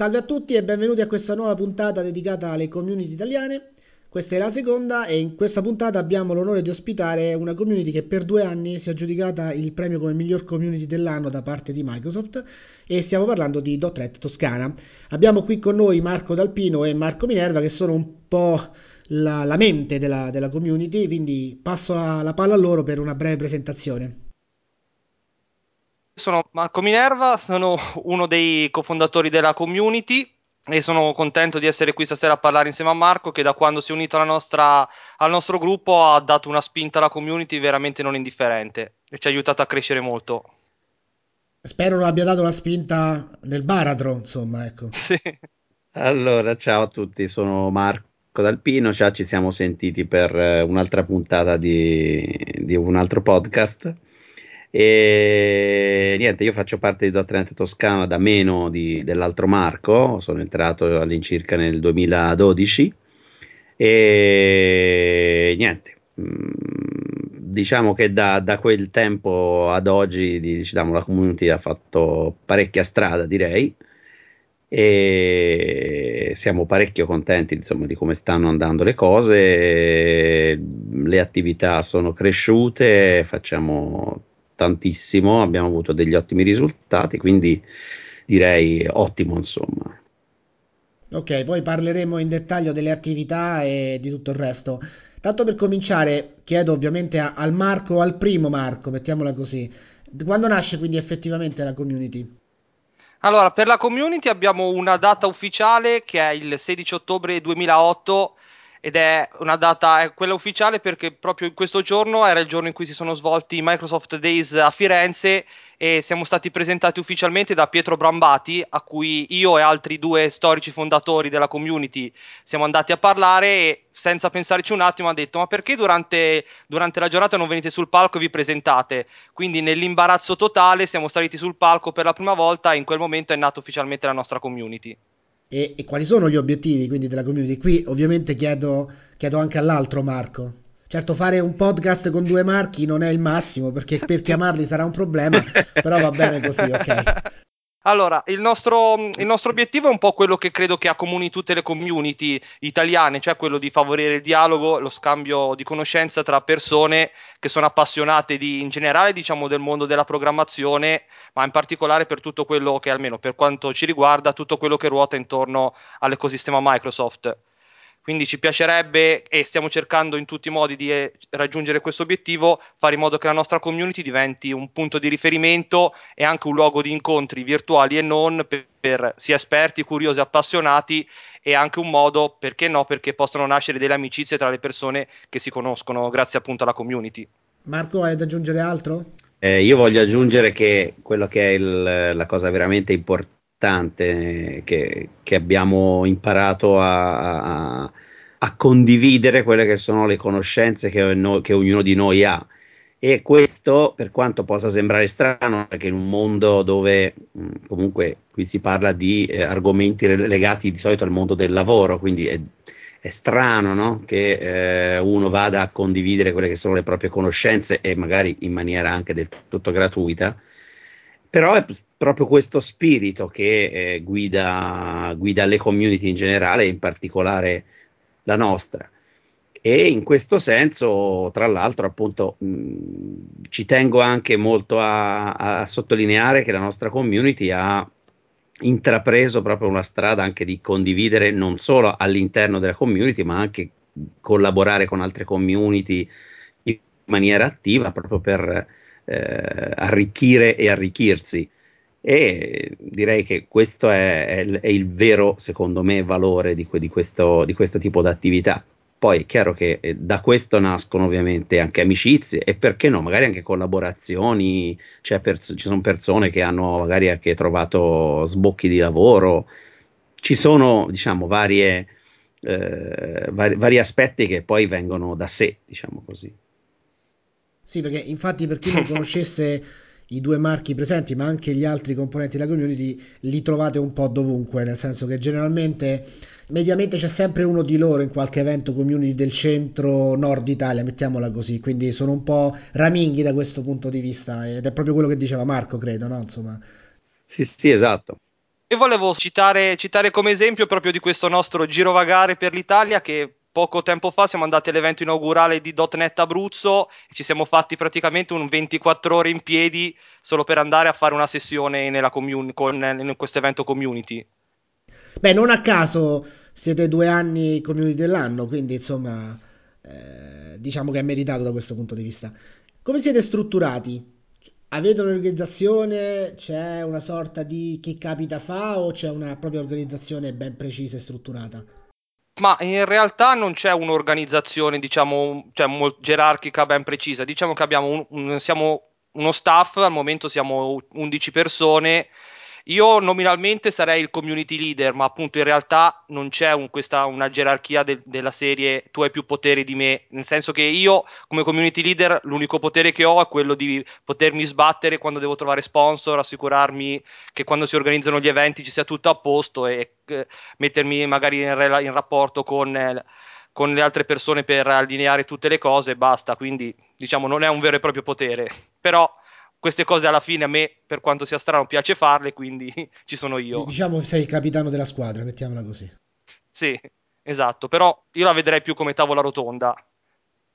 Salve a tutti e benvenuti a questa nuova puntata dedicata alle community italiane. Questa è la seconda e in questa puntata abbiamo l'onore di ospitare una community che per due anni si è aggiudicata il premio come miglior community dell'anno da parte di Microsoft e stiamo parlando di .NET Toscana. Abbiamo qui con noi Marco Dalpino e Marco Minerva che sono un po' la, la mente della, della, community, quindi passo la, la palla a loro per una breve presentazione. Sono Marco Minerva, sono uno dei cofondatori della community e sono contento di essere qui stasera a parlare insieme a Marco che da quando si è unito nostra, al nostro gruppo ha dato una spinta alla community veramente non indifferente e ci ha aiutato a crescere molto. Spero non abbia dato la spinta nel baratro, insomma, ecco. Sì. Allora, ciao a tutti, sono Marco D'Alpino, già ci siamo sentiti per eh, un'altra puntata di, di un altro podcast e niente, io faccio parte di .NET Toscana da meno di, dell'altro Marco, sono entrato all'incirca nel 2012 e niente, mm, diciamo che da, da, quel tempo ad oggi diciamo, la community ha fatto parecchia strada, direi, e siamo parecchio contenti insomma, di come stanno andando le cose, le attività sono cresciute, facciamo tantissimo, abbiamo avuto degli ottimi risultati, quindi direi ottimo insomma. Ok, poi parleremo in dettaglio delle attività e di tutto il resto. Tanto per cominciare, chiedo ovviamente a, al Marco, al primo Marco, mettiamola così. Quando nasce quindi effettivamente la community? Allora, per la community abbiamo una data ufficiale che è il 16 ottobre 2008 ed è una data, è quella ufficiale perché proprio in questo giorno era il giorno in cui si sono svolti i Microsoft Days a Firenze e siamo stati presentati ufficialmente da Pietro Brambati, a cui io e altri due storici fondatori della community siamo andati a parlare e senza pensarci un attimo ha detto ma perché durante, durante la giornata non venite sul palco e vi presentate? Quindi nell'imbarazzo totale siamo saliti sul palco per la prima volta e in quel momento è nata ufficialmente la nostra community e, e, quali sono gli obiettivi quindi della community. Qui ovviamente chiedo, chiedo anche all'altro Marco. Certo, fare un podcast con due marchi non è il massimo perché per chiamarli sarà un problema, però va bene così, ok. Allora, il nostro, il nostro, obiettivo è un po' quello che credo che accomuni tutte le community italiane, cioè quello di favorire il dialogo, lo scambio di conoscenza tra persone che sono appassionate di, in generale diciamo, del mondo della programmazione, ma in particolare per tutto quello che, almeno per quanto ci riguarda, tutto quello che ruota intorno all'ecosistema Microsoft. Quindi ci piacerebbe e stiamo cercando in tutti i modi di eh, raggiungere questo obiettivo, fare in modo che la nostra community diventi un punto di riferimento e anche un luogo di incontri virtuali e non per, per sia esperti, curiosi, appassionati e anche un modo, perché no, perché possano nascere delle amicizie tra le persone che si conoscono grazie appunto alla community. Marco, hai da aggiungere altro? Eh, io voglio aggiungere che quello che è il, la cosa veramente importante importante che, che abbiamo imparato a, a, a, condividere quelle che sono le conoscenze che, no, che ognuno di noi ha. E questo, per quanto possa sembrare strano, perché in un mondo dove comunque qui si parla di eh, argomenti legati di solito al mondo del lavoro, quindi è, è strano no? che eh, uno vada a condividere quelle che sono le proprie conoscenze e magari in maniera anche del tutto gratuita, però è proprio questo spirito che eh, guida, guida le community in generale, in particolare la nostra. E in questo senso, tra l'altro, appunto, mh, ci tengo anche molto a, a, sottolineare che la nostra community ha intrapreso proprio una strada anche di condividere non solo all'interno della community, ma anche collaborare con altre community in maniera attiva proprio per eh, arricchire e arricchirsi. E direi che questo è, è, è il vero, secondo me, valore di, di, questo, di questo tipo di attività. Poi è chiaro che eh, da questo nascono ovviamente anche amicizie e perché no, magari anche collaborazioni, pers- ci sono persone che hanno magari anche trovato sbocchi di lavoro, ci sono diciamo varie, eh, vari, vari aspetti che poi vengono da sé, diciamo così. Sì, perché infatti per chi non conoscesse i due marchi presenti, ma anche gli altri componenti della community, li trovate un po' dovunque, nel senso che generalmente, mediamente c'è sempre uno di loro in qualche evento community del centro nord Italia, mettiamola così, quindi sono un po' raminghi da questo punto di vista ed è proprio quello che diceva Marco, credo, no? Insomma. Sì, sì, esatto. E volevo citare, citare come esempio proprio di questo nostro girovagare per l'Italia che poco tempo fa siamo andati all'evento inaugurale di .NET Abruzzo e ci siamo fatti praticamente un 24 ore in piedi solo per andare a fare una sessione commun- con, in questo evento community. Beh, non a caso siete due anni community dell'anno, quindi insomma eh, diciamo che è meritato da questo punto di vista. Come siete strutturati? Avete un'organizzazione? C'è una sorta di chi capita fa o c'è una propria organizzazione ben precisa e strutturata? Ma in realtà non c'è un'organizzazione, diciamo, cioè, gerarchica ben precisa. Diciamo che abbiamo un, un- siamo uno staff, al momento siamo 11 persone. Io nominalmente sarei il community leader, ma appunto in realtà non c'è un- questa, una gerarchia de- della serie tu hai più poteri di me, nel senso che io come community leader l'unico potere che ho è quello di potermi sbattere quando devo trovare sponsor, assicurarmi che quando si organizzano gli eventi ci sia tutto a posto e eh, mettermi magari in, rela- in rapporto con, eh, con le altre persone per allineare tutte le cose e basta. Quindi, diciamo, non è un vero e proprio potere. Però queste cose alla fine a me, per quanto sia strano, piace farle, quindi ci sono io. Diciamo che sei il capitano della squadra, mettiamola così. Sì, esatto. Però io la vedrei più come tavola rotonda.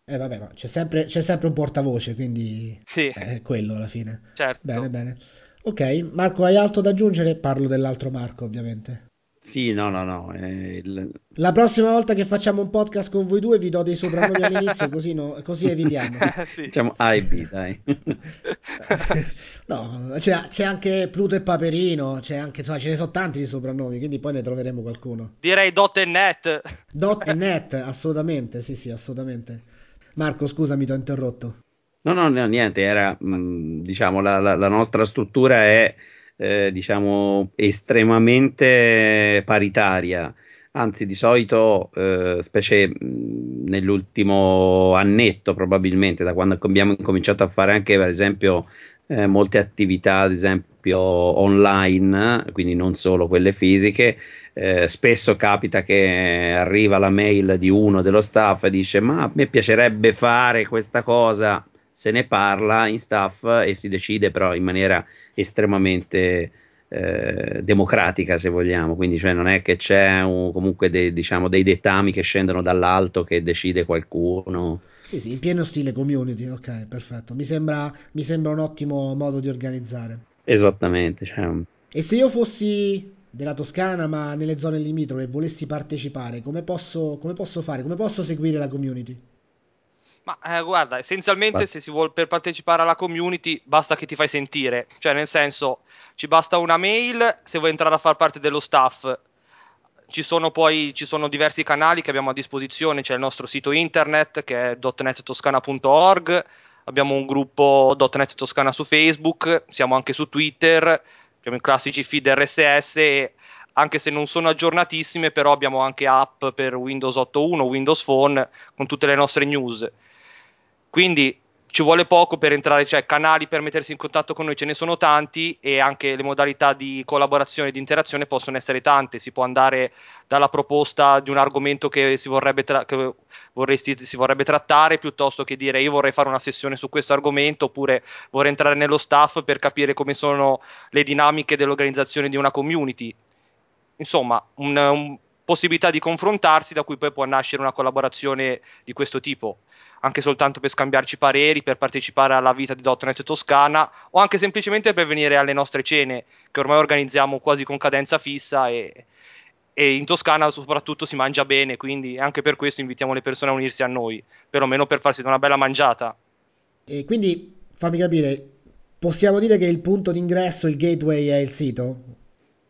Eh vabbè, ma c'è sempre, c'è sempre un portavoce, quindi Sì, è quello alla fine. Bene, certo. bene. Ok, Marco, hai altro da aggiungere? Parlo dell'altro Marco, ovviamente. Sì, no, no, no. eh, il- La prossima volta che facciamo un podcast con voi due vi do dei soprannomi all'inizio, così, no- così evitiamo. Sì. diciamo A e B, dai. No, c'è, c'è anche Pluto e Paperino, c'è anche, insomma, ce ne sono tanti di soprannomi, quindi poi ne troveremo qualcuno. Direi dot e net. Dot e Net, assolutamente, sì, sì, assolutamente. Marco, scusami, ti ho interrotto. No, no, no, niente, era, mh, diciamo, la, la- la nostra struttura è, eh, diciamo, estremamente paritaria. Anzi, di solito, eh, specie mh, nell'ultimo annetto, probabilmente, da quando abbiamo incominciato a fare anche, per esempio, eh, molte attività, ad esempio, online, quindi non solo quelle fisiche, eh, spesso capita che arriva la mail di uno dello staff e dice: Ma a me piacerebbe fare questa cosa se ne parla in staff e si decide però in maniera estremamente eh, democratica se vogliamo, quindi cioè non è che c'è un- comunque dei, diciamo, dei dettami che scendono dall'alto che decide qualcuno. Sì, sì, in pieno stile community, ok, perfetto. Mi sembra, mi sembra un ottimo modo di organizzare. Esattamente, cioè, E se io fossi della Toscana, ma nelle zone limitrofe e volessi partecipare, come posso, come posso fare? Come posso seguire la community? Ma eh, guarda, essenzialmente basta- se si vuole per partecipare alla community basta che ti fai sentire, cioè nel senso ci basta una mail se vuoi entrare a far parte dello staff. Ci sono poi ci sono diversi canali che abbiamo a disposizione, c'è il nostro sito internet che è .nettoscana.org, abbiamo un gruppo .net Toscana su Facebook, siamo anche su Twitter, abbiamo i classici feed RSS e anche se non sono aggiornatissime, però abbiamo anche app per Windows 8.1, Windows Phone con tutte le nostre news. Quindi ci vuole poco per entrare, cioè canali per mettersi in contatto con noi ce ne sono tanti e anche le modalità di collaborazione e di interazione possono essere tante. Si può andare dalla proposta di un argomento che si vorrebbe, tra- che vorresti, si vorrebbe trattare piuttosto che dire io vorrei fare una sessione su questo argomento oppure vorrei entrare nello staff per capire come sono le dinamiche dell'organizzazione di una community. Insomma, un, un- possibilità di confrontarsi da cui poi può nascere una collaborazione di questo tipo anche soltanto per scambiarci pareri, per partecipare alla vita di .NET Toscana o anche semplicemente per venire alle nostre cene che ormai organizziamo quasi con cadenza fissa e, e in Toscana soprattutto si mangia bene, quindi anche per questo invitiamo le persone a unirsi a noi, perlomeno per farsi una bella mangiata. E quindi fammi capire, possiamo dire che il punto d'ingresso, il gateway è il sito?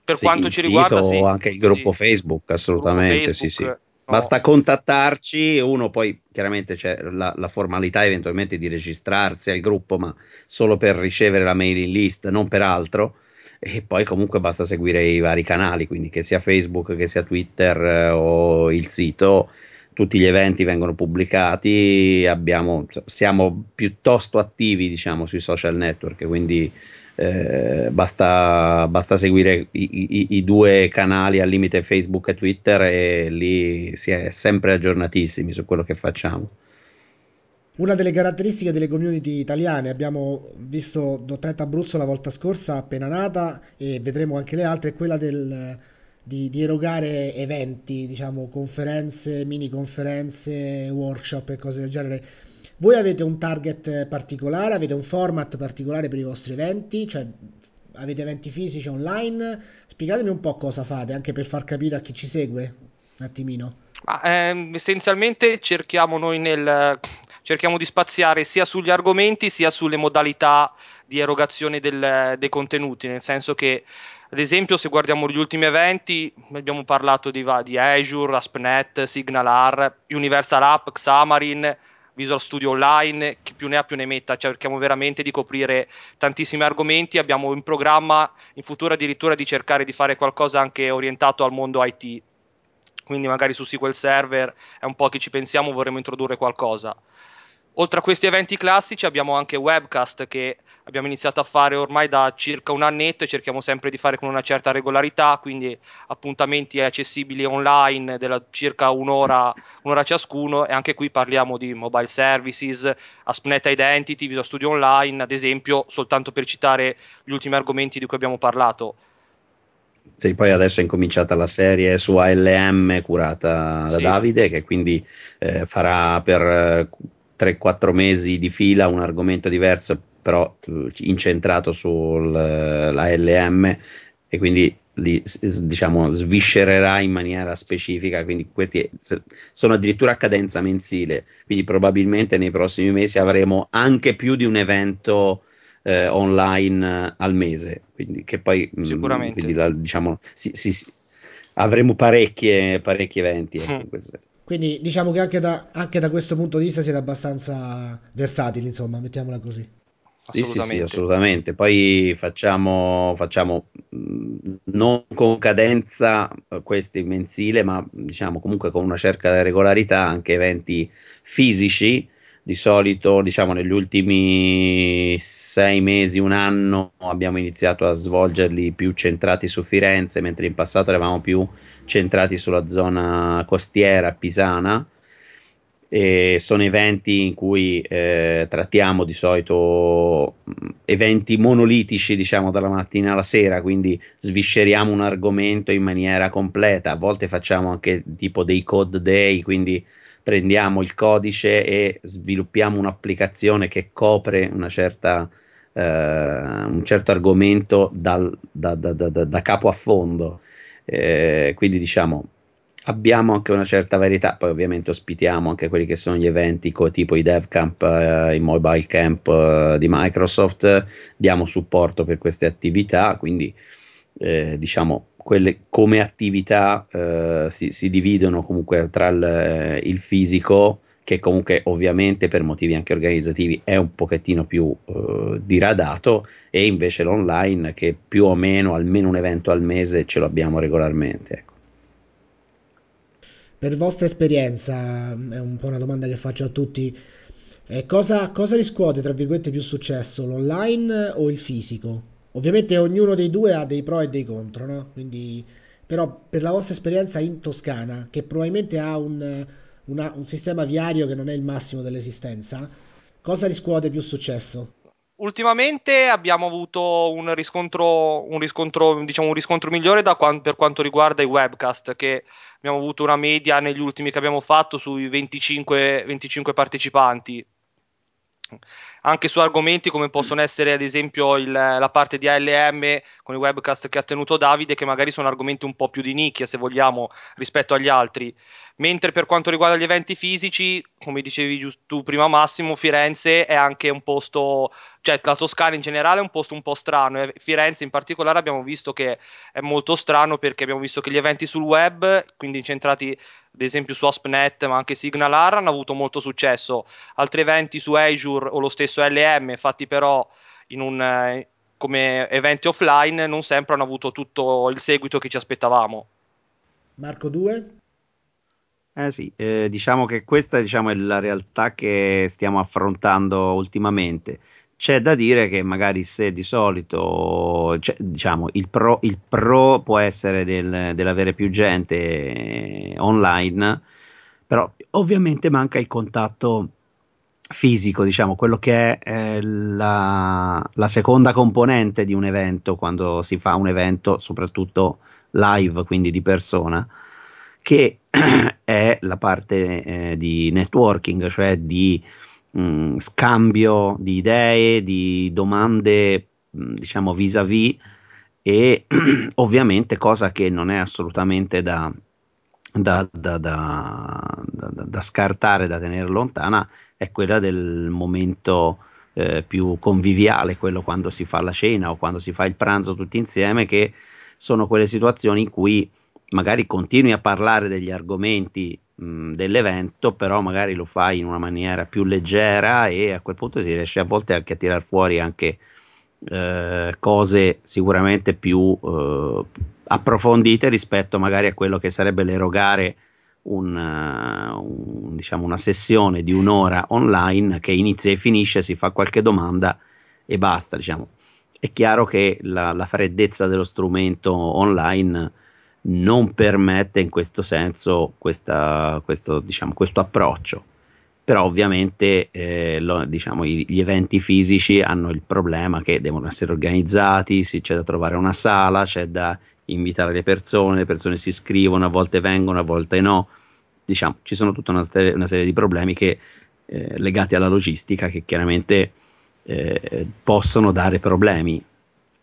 Per Sì, quanto ci sito riguarda, sì, anche il gruppo sì. Facebook, Gruppo assolutamente, sì, sì. Facebook, no, Basta contattarci, uno poi chiaramente c'è la, la formalità eventualmente di registrarsi al gruppo, ma solo per ricevere la mailing list, non per altro. E poi comunque basta seguire i vari canali, quindi che sia Facebook, che sia Twitter eh, o il sito, tutti gli eventi vengono pubblicati, abbiamo, siamo piuttosto attivi, diciamo, sui social network, quindi eh, basta, basta seguire i, i- i due canali al limite Facebook e Twitter e lì si è sempre aggiornatissimi su quello che facciamo. Una delle caratteristiche delle community italiane, abbiamo visto Dotnet Abruzzo la volta scorsa, appena nata, e vedremo anche le altre, è quella del, di, di erogare eventi, diciamo, conferenze, mini conferenze, workshop e cose del genere. Voi avete un target particolare, avete un format particolare per i vostri eventi, cioè avete eventi fisici online? Spiegatemi un po' cosa fate, anche per far capire a chi ci segue un attimino. Ma, ehm, essenzialmente cerchiamo noi nel, cerchiamo di spaziare sia sugli argomenti sia sulle modalità di erogazione del, dei contenuti, nel senso che ad esempio se guardiamo gli ultimi eventi abbiamo parlato di, di Azure, ASP.NET, SignalR, Universal App, Xamarin, Visual Studio Online, chi più ne ha più ne metta, cerchiamo veramente di coprire tantissimi argomenti, abbiamo in programma in futuro addirittura di cercare di fare qualcosa anche orientato al mondo IT, quindi magari su SQL Server è un po' che ci pensiamo, vorremmo introdurre qualcosa. Oltre a questi eventi classici abbiamo anche webcast che abbiamo iniziato a fare ormai da circa un annetto e cerchiamo sempre di fare con una certa regolarità, quindi appuntamenti accessibili online della circa un'ora, un'ora ciascuno e anche qui parliamo di mobile services, ASP.NET Identity, Visual Studio Online, ad esempio, soltanto per citare gli ultimi argomenti di cui abbiamo parlato. Sì, poi adesso è incominciata la serie su ALM curata da sì. Davide, che quindi eh, farà per 3-4 mesi di fila un argomento diverso, però eh, incentrato sull'ALM eh, e quindi li diciamo sviscererà in maniera specifica quindi questi sono addirittura a cadenza mensile quindi probabilmente nei prossimi mesi avremo anche più di un evento eh, online al mese quindi che poi mm, sicuramente quindi la, diciamo sì, sì, sì, avremo parecchie, parecchi eventi ecco, mm. Quindi diciamo che anche da, anche da questo punto di vista siete abbastanza versatili, insomma, mettiamola così. Sì, sì, sì, assolutamente. Poi facciamo, facciamo non con cadenza eh, questi mensile, ma diciamo comunque con una certa regolarità anche eventi fisici di solito, diciamo, negli ultimi sei mesi, un anno, abbiamo iniziato a svolgerli più centrati su Firenze, mentre in passato eravamo più centrati sulla zona costiera pisana. E sono eventi in cui eh, trattiamo di solito eventi monolitici, diciamo, dalla mattina alla sera, quindi svisceriamo un argomento in maniera completa. A volte facciamo anche tipo dei code day, quindi prendiamo il codice e sviluppiamo un'applicazione che copre una certa, eh, un certo argomento dal, da, da, da, da, capo a fondo. Eh, quindi diciamo abbiamo anche una certa varietà, poi ovviamente ospitiamo anche quelli che sono gli eventi co- tipo i DevCamp, eh, i Mobile Camp eh, di Microsoft, diamo supporto per queste attività, quindi eh, diciamo quelle come attività eh, si, si, dividono comunque tra il, eh, il, fisico che comunque ovviamente per motivi anche organizzativi è un pochettino più eh, diradato e invece l'online che più o meno almeno un evento al mese ce lo abbiamo regolarmente ecco. per vostra esperienza è un po' una domanda che faccio a tutti eh, cosa, cosa riscuote tra virgolette più successo l'online o il fisico? Ovviamente ognuno dei due ha dei pro e dei contro, no? Quindi, però per la vostra esperienza in Toscana, che probabilmente ha un, una, un sistema viario che non è il massimo dell'esistenza, cosa riscuote più successo? Ultimamente abbiamo avuto un riscontro, un riscontro, diciamo, un riscontro migliore quant- per quanto riguarda i webcast, che abbiamo avuto una media negli ultimi che abbiamo fatto sui 25, 25 partecipanti anche su argomenti come possono essere ad esempio il, la parte di ALM con i webcast che ha tenuto Davide, che magari sono argomenti un po' più di nicchia, se vogliamo, rispetto agli altri. Mentre per quanto riguarda gli eventi fisici, come dicevi tu prima Massimo, Firenze è anche un posto, cioè la Toscana in generale è un posto un po' strano e Firenze in particolare abbiamo visto che è molto strano perché abbiamo visto che gli eventi sul web, quindi incentrati ad esempio su ASP.NET ma anche SignalR hanno avuto molto successo, altri eventi su Azure o lo stesso LM fatti però in un, eh, come eventi offline non sempre hanno avuto tutto il seguito che ci aspettavamo. Marco 2? Eh sì, eh, diciamo che questa diciamo, è la realtà che stiamo affrontando ultimamente. C'è da dire che magari se di solito cioè, diciamo, il, pro, il pro può essere del, dell'avere più gente online, però ovviamente manca il contatto fisico, diciamo, quello che è eh, la, la, seconda componente di un evento, quando si fa un evento, soprattutto live, quindi di persona, che è la parte eh, di networking, cioè di mh, mm, scambio di idee, di domande, mh, mm, diciamo, vis-à-vis e ovviamente cosa che non è assolutamente da, da, da, da, scartare, da tenere lontana, è quella del momento eh, più conviviale, quello quando si fa la cena o quando si fa il pranzo tutti insieme, che sono quelle situazioni in cui magari continui a parlare degli argomenti mh, dell'evento, però magari lo fai in una maniera più leggera e a quel punto si riesce a volte anche a tirar fuori anche eh, cose sicuramente più eh, approfondite rispetto magari a quello che sarebbe l'erogare un, uh, un, diciamo una sessione di un'ora online che inizia e finisce, si fa qualche domanda e basta. Diciamo. È chiaro che la, la freddezza dello strumento online non permette in questo senso questa, questo, diciamo, questo approccio. Però ovviamente eh, lo, diciamo, gli eventi fisici hanno il problema che devono essere organizzati, sì, c'è da trovare una sala, c'è da invitare le persone, le persone si iscrivono, a volte vengono, a volte no. Diciamo, ci sono tutta una, serie, una serie di problemi che, eh, legati alla logistica che chiaramente eh, possono dare problemi.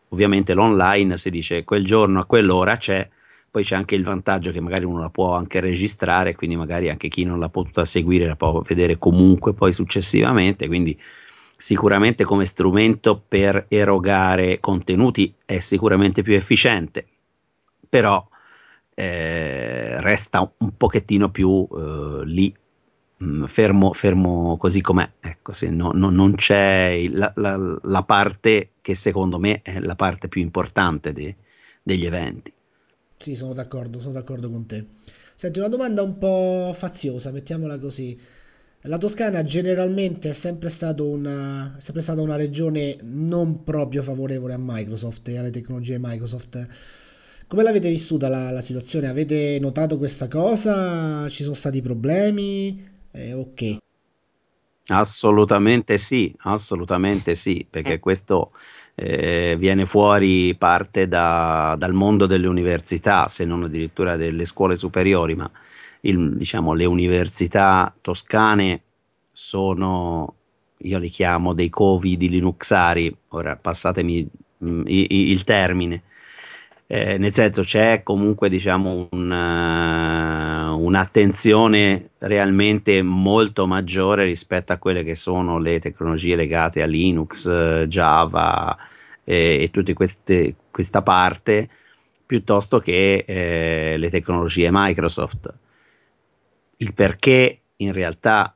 Ovviamente l'online si dice quel giorno a quell'ora c'è, poi c'è anche il vantaggio che magari uno la può anche registrare, quindi magari anche chi non l'ha potuta seguire la può vedere comunque poi successivamente, quindi sicuramente come strumento per erogare contenuti è sicuramente più efficiente però eh, resta un pochettino più eh, lì mh, mm, fermo, fermo, così com'è. Ecco se no, no, non c'è la, la, la, parte che secondo me è la parte più importante de, degli eventi. Sì sono d'accordo sono d'accordo con te. Senti una domanda un po' faziosa mettiamola così. La Toscana generalmente è sempre, una, è sempre stata una regione non proprio favorevole a Microsoft e alle tecnologie Microsoft. Come l'avete vissuta la, la situazione? Avete notato questa cosa? Ci sono stati problemi? Eh, ok. Assolutamente sì, assolutamente sì, perché questo eh, viene fuori parte da, dal mondo delle università, se non addirittura delle scuole superiori, ma il, diciamo, le università toscane sono, io li chiamo dei covi di Linuxari, ora passatemi mm, il, il termine, eh, nel senso c'è comunque diciamo un, uh, un'attenzione realmente molto maggiore rispetto a quelle che sono le tecnologie legate a Linux, Java eh, e tutta questa parte piuttosto che eh, le tecnologie Microsoft. Il perché in realtà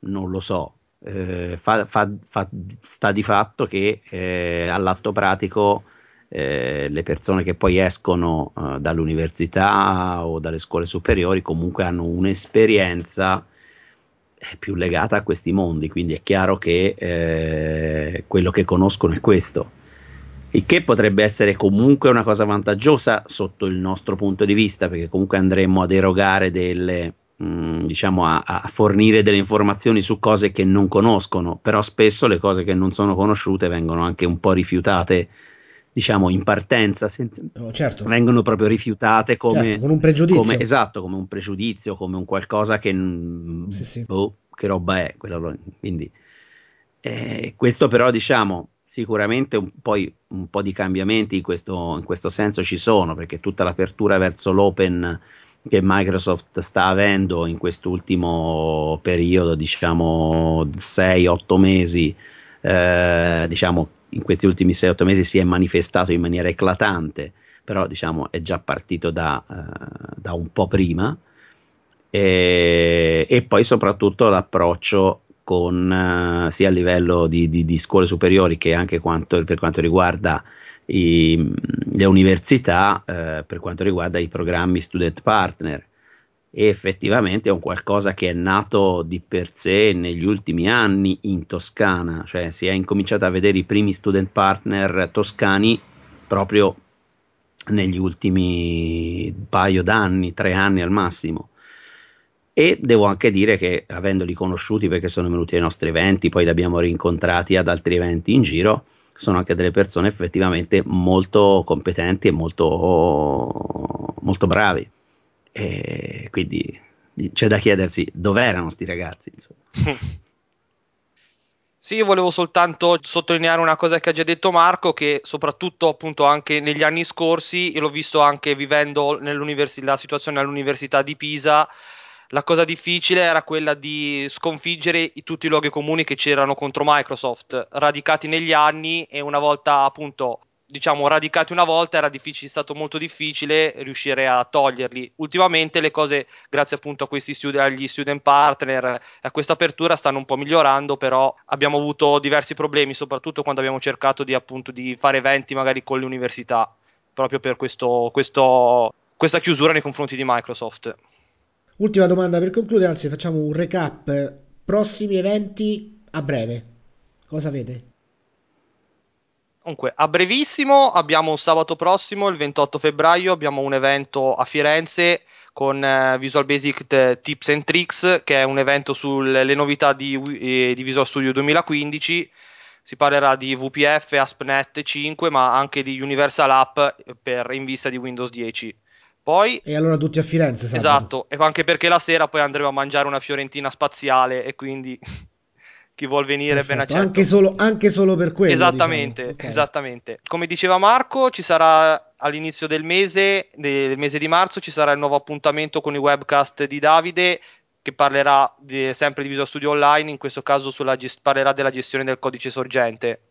non lo so, eh, fa, fa, fa, sta di fatto che eh, all'atto pratico eh, le persone che poi escono eh, dall'università o dalle scuole superiori comunque hanno un'esperienza eh, più legata a questi mondi, quindi è chiaro che eh, quello che conoscono è questo. Il che potrebbe essere comunque una cosa vantaggiosa sotto il nostro punto di vista, perché comunque andremo ad erogare delle, mh, mm, diciamo a, a, fornire delle informazioni su cose che non conoscono, però spesso le cose che non sono conosciute vengono anche un po' rifiutate diciamo in partenza senza, oh, certo. vengono proprio rifiutate come, certo, con un pregiudizio come, esatto come un pregiudizio come un qualcosa che sì, sì. Oh, che roba è quella, quindi eh, questo però diciamo sicuramente un, poi un po' di cambiamenti in questo, in questo senso ci sono perché tutta l'apertura verso l'open che Microsoft sta avendo in quest'ultimo periodo diciamo 6-8 mesi eh, diciamo in questi ultimi 6-8 mesi si è manifestato in maniera eclatante, però diciamo è già partito da, uh, da un po' prima, e, e, poi soprattutto l'approccio con uh, sia a livello di, di, di, scuole superiori che anche quanto, per quanto riguarda i, le università, uh, per quanto riguarda i programmi student partner e effettivamente è un qualcosa che è nato di per sé negli ultimi anni in Toscana, cioè si è incominciato a vedere i primi student partner toscani proprio negli ultimi paio d'anni, tre anni al massimo. E devo anche dire che avendoli conosciuti perché sono venuti ai nostri eventi, poi li abbiamo rincontrati ad altri eventi in giro, sono anche delle persone effettivamente molto competenti e molto, molto bravi. E quindi c'è da chiedersi dove erano sti ragazzi. Insomma. Sì, io volevo soltanto sottolineare una cosa che ha già detto Marco, che soprattutto appunto anche negli anni scorsi, io l'ho visto anche vivendo la situazione all'Università di Pisa, la cosa difficile era quella di sconfiggere tutti i luoghi comuni che c'erano contro Microsoft, radicati negli anni e una volta appunto diciamo radicati una volta era difficile, è stato molto difficile riuscire a toglierli. Ultimamente le cose, grazie appunto a questi studi- agli student partner, a questa apertura stanno un po' migliorando, però abbiamo avuto diversi problemi, soprattutto quando abbiamo cercato di appunto di fare eventi magari con le università, proprio per questo, questo, questa chiusura nei confronti di Microsoft. Ultima domanda per concludere, anzi facciamo un recap. Prossimi eventi a breve. Cosa avete? Comunque, a brevissimo abbiamo un sabato prossimo, il 28 febbraio, abbiamo un evento a Firenze con uh, Visual Basic t- Tips and Tricks, che è un evento sulle novità di, eh, di Visual Studio 2015. Si parlerà di VPF, ASP.NET 5, ma anche di Universal App per, in vista di Windows 10. Poi, e allora tutti a Firenze, sabato. Esatto, e anche perché la sera poi andremo a mangiare una fiorentina spaziale e quindi chi vuol venire Perfetto. ben accetto. Anche solo, anche solo per quello. Esattamente, diciamo. okay. esattamente. Come diceva Marco, ci sarà all'inizio del mese, del mese di marzo, ci sarà il nuovo appuntamento con i webcast di Davide che parlerà di, sempre di Visual Studio Online, in questo caso sulla, parlerà della gestione del codice sorgente.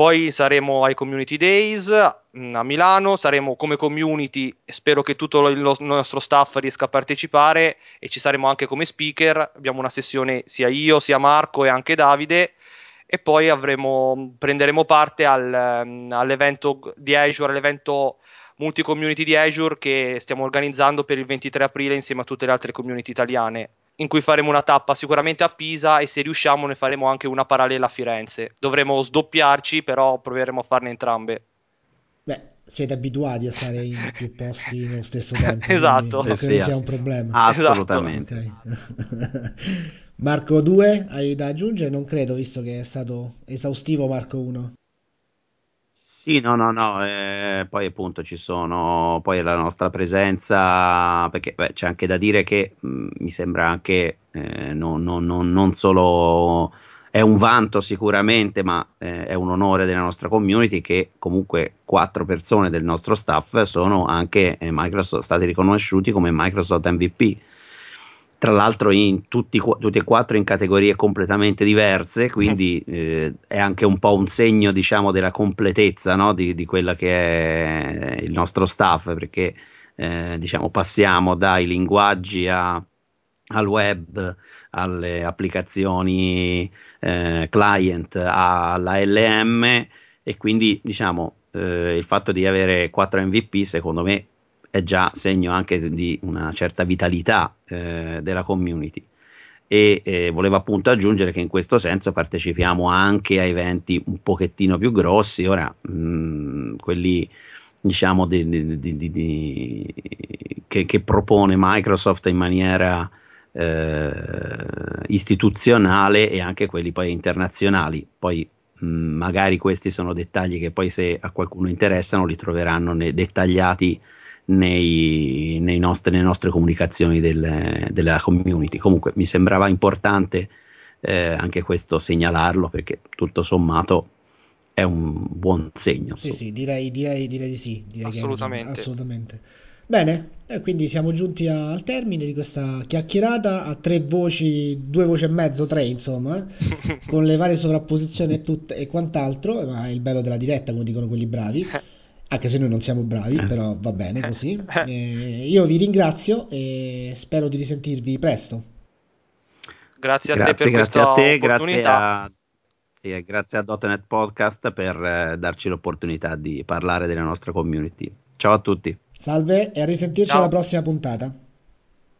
Poi saremo ai Community Days mm, a Milano, saremo come community, spero che tutto il nostro staff riesca a partecipare e ci saremo anche come speaker, abbiamo una sessione sia io, sia Marco e anche Davide e poi avremo, prenderemo parte al, mm, all'evento di Azure, all'evento multi-community di Azure che stiamo organizzando per il 23 aprile insieme a tutte le altre community italiane in cui faremo una tappa sicuramente a Pisa e se riusciamo ne faremo anche una parallela a Firenze. Dovremo sdoppiarci, però proveremo a farne entrambe. Beh, siete abituati a stare in più posti nello stesso tempo. esatto. Non credo sia un problema. Assolutamente. Okay. Marco 2, hai da aggiungere? Non credo, visto che è stato esaustivo Marco 1. Sì, no, no, no, eh, poi appunto ci sono, poi la nostra presenza, perché beh, c'è anche da dire che mh, mi sembra anche eh, non, non, non, non, solo è un vanto sicuramente, ma eh, è un onore della nostra community che comunque quattro persone del nostro staff sono anche eh, Microsoft, stati riconosciuti come Microsoft MVP tra l'altro in tutti, tutti, e quattro in categorie completamente diverse, quindi eh, è anche un po' un segno diciamo della completezza no? di, di quella che è il nostro staff, perché eh, diciamo passiamo dai linguaggi a, al web, alle applicazioni eh, client, alla LM e quindi diciamo eh, il fatto di avere quattro MVP secondo me è già segno anche di una certa vitalità eh, della community. E eh, volevo appunto aggiungere che in questo senso partecipiamo anche a eventi un pochettino più grossi, ora mh, mm, quelli diciamo di, di, di, che, che, propone Microsoft in maniera eh, istituzionale e anche quelli poi internazionali. Poi mh, magari questi sono dettagli che poi se a qualcuno interessano li troveranno dettagliati nei, nei nostri, nelle nostre comunicazioni del, della community. Comunque mi sembrava importante eh, anche questo segnalarlo perché tutto sommato è un buon segno. Sì, sì, direi, direi, direi di sì. Direi assolutamente. assolutamente. Bene, e quindi siamo giunti a, al termine di questa chiacchierata a tre voci, due voci e mezzo, tre insomma, eh, con le varie sovrapposizioni e, tutte, e quant'altro, ma è il bello della diretta, come dicono quelli bravi. anche se noi non siamo bravi, eh, però va bene così. Eh, io vi ringrazio e spero di risentirvi presto. Grazie a grazie, te per grazie a te, grazie a, eh, grazie a Podcast per eh, darci l'opportunità di parlare della nostra community. Ciao a tutti. Salve e a risentirci Ciao. alla prossima puntata.